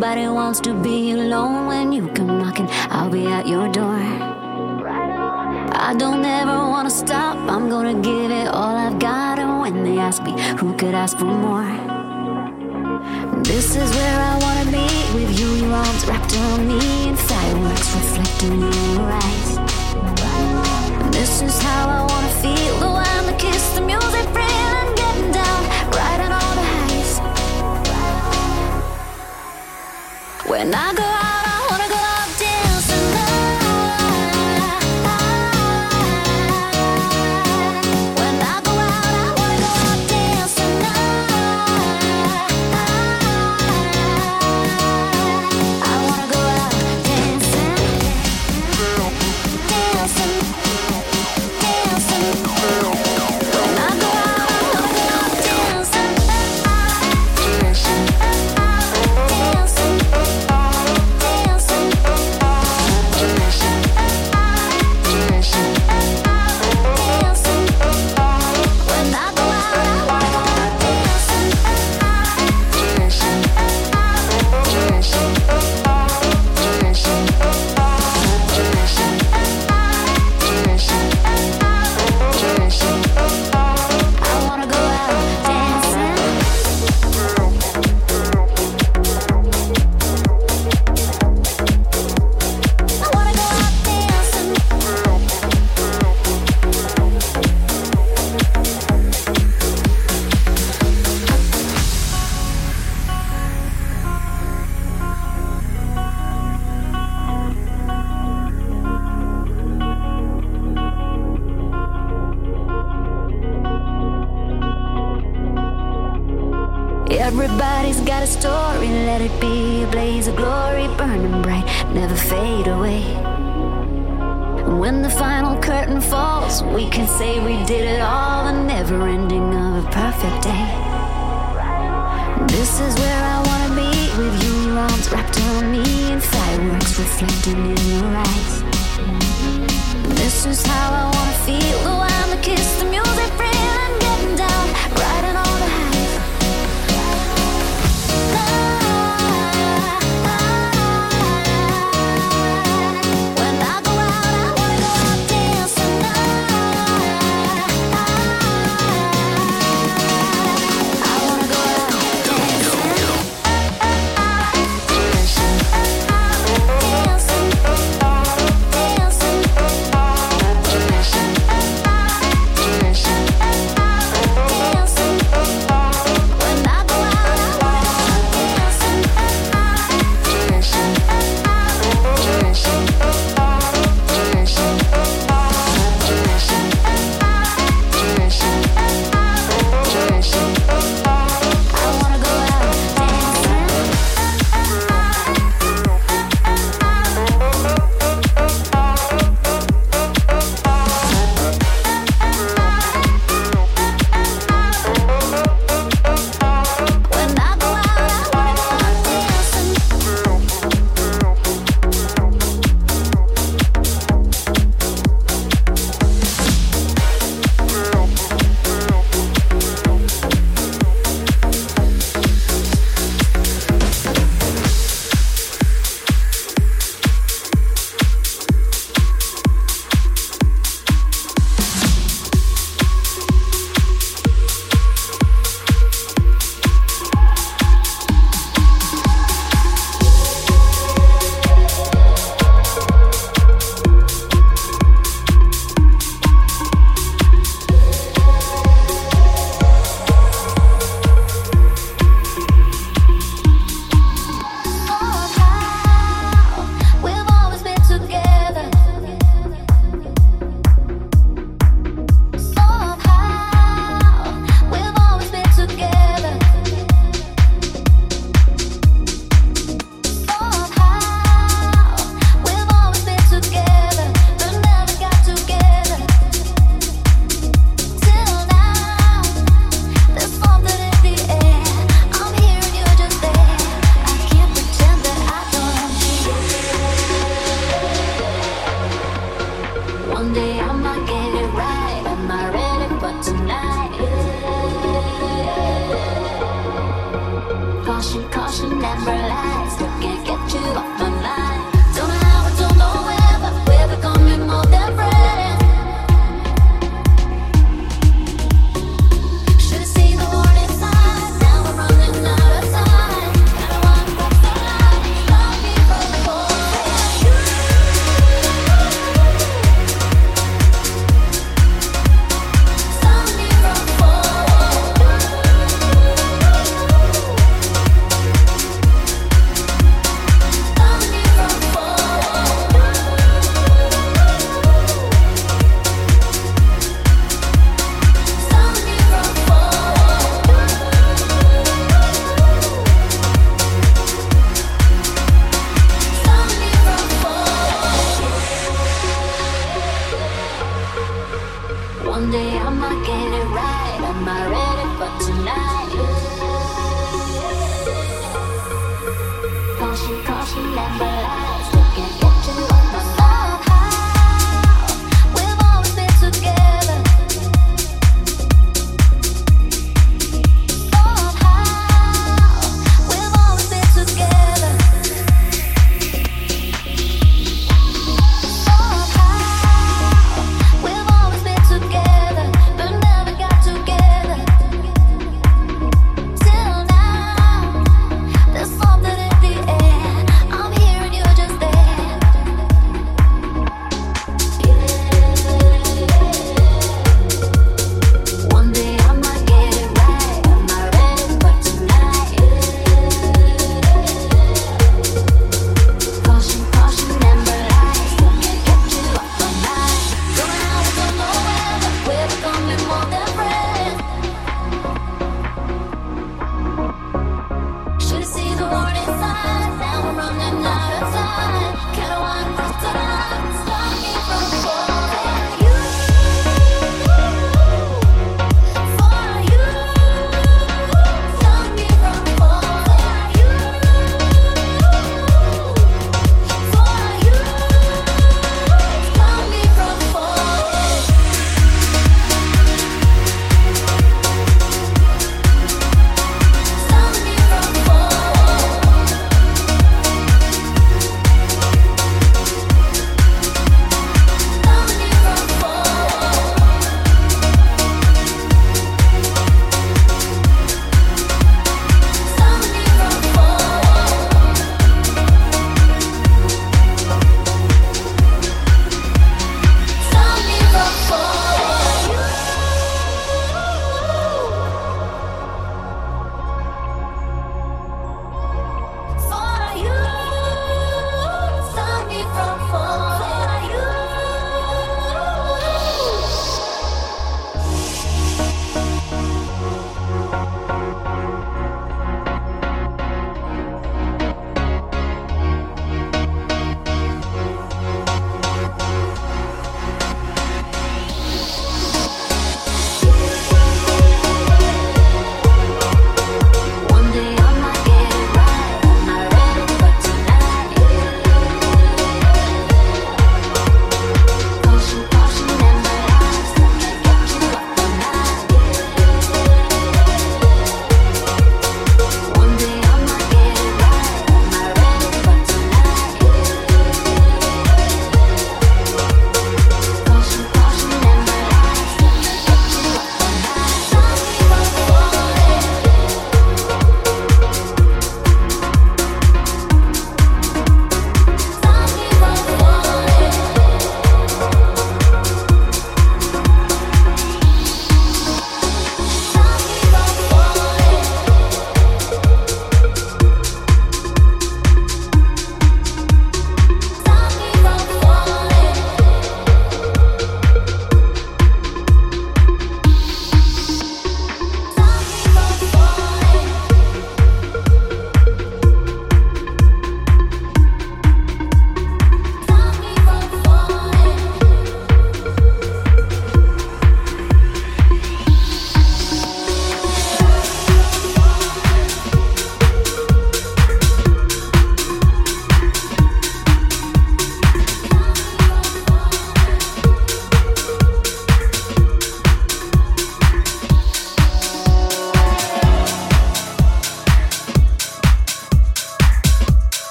Nobody wants to be alone when you come knocking. I'll be at your door. I don't ever wanna stop. I'm gonna give it all I've got. And when they ask me, who could ask for more? This is where I wanna be with you, your arms wrapped around me, and fireworks reflecting in your eyes. This is how I wanna feel the wind, the kiss, the music. When I go out, I wanna go out.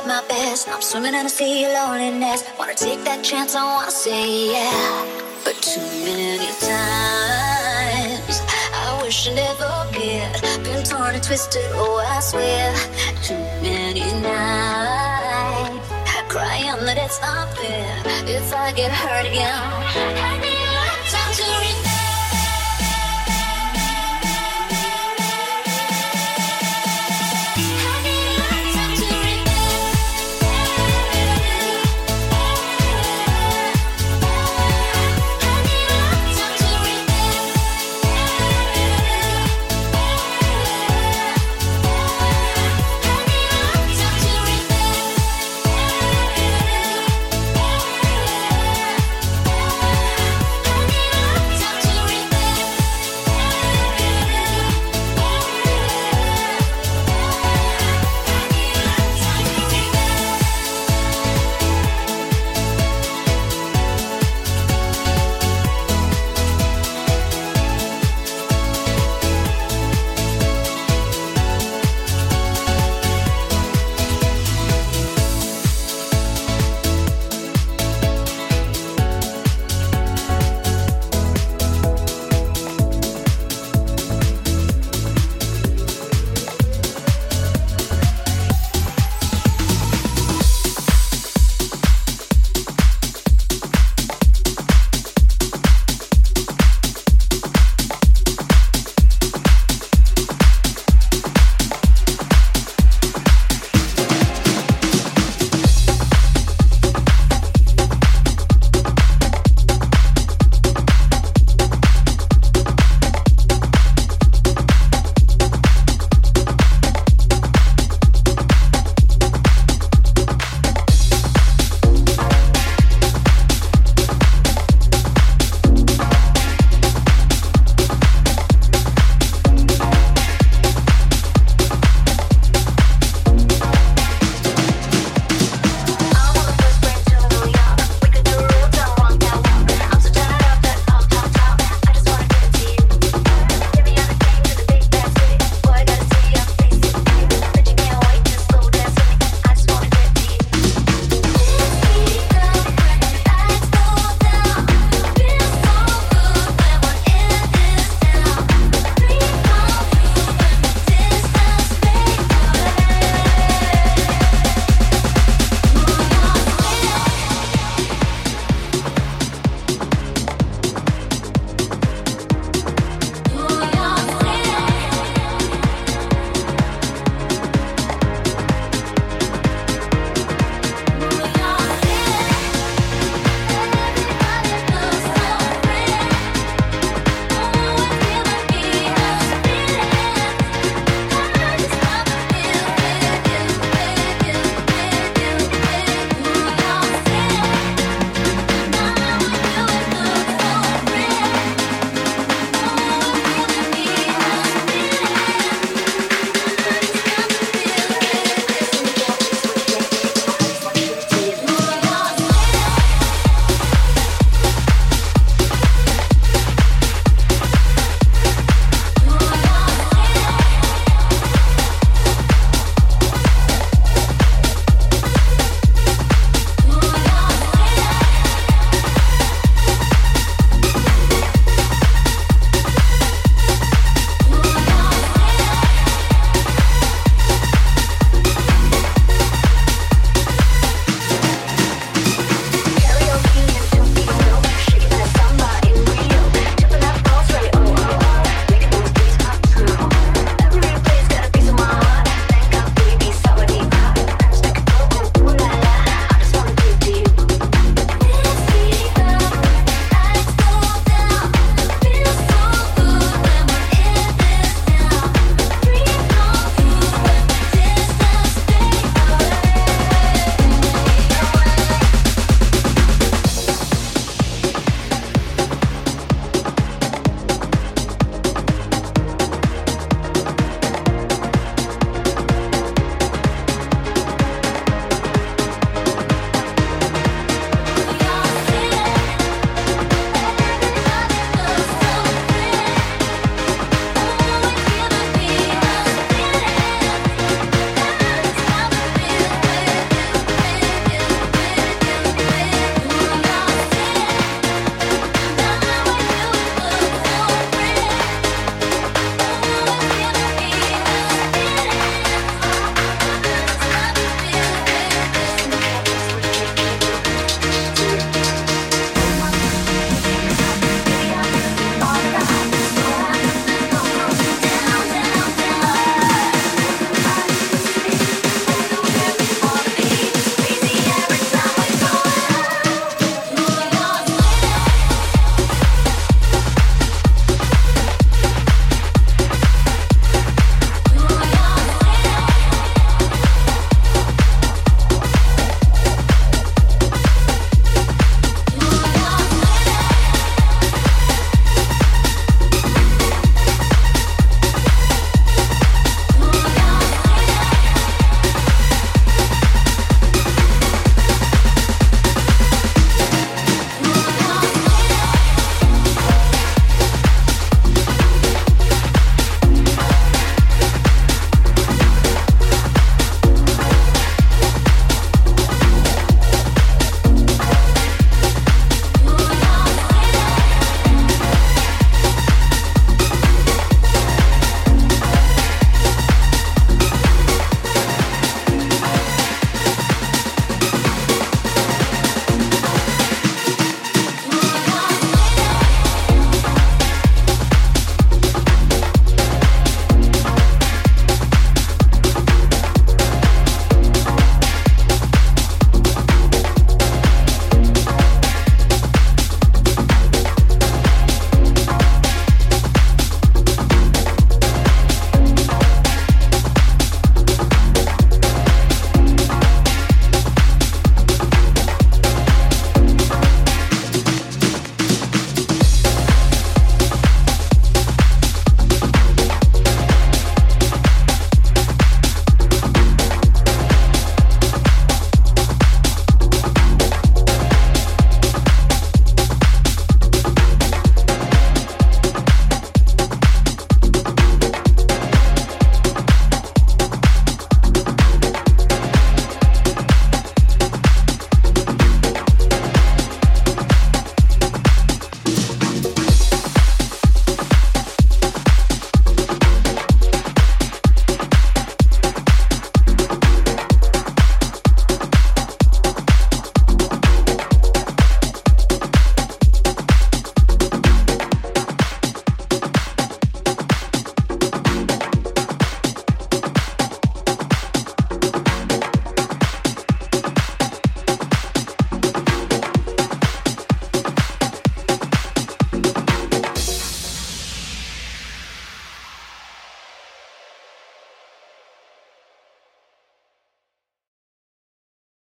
Tried my best. I'm swimming in a sea of loneliness. Wanna take that chance, I wanna say yeah. But too many times I wish I never get. Been torn and twisted, oh I swear. Too many nights crying that it's not fair. If I get hurt again.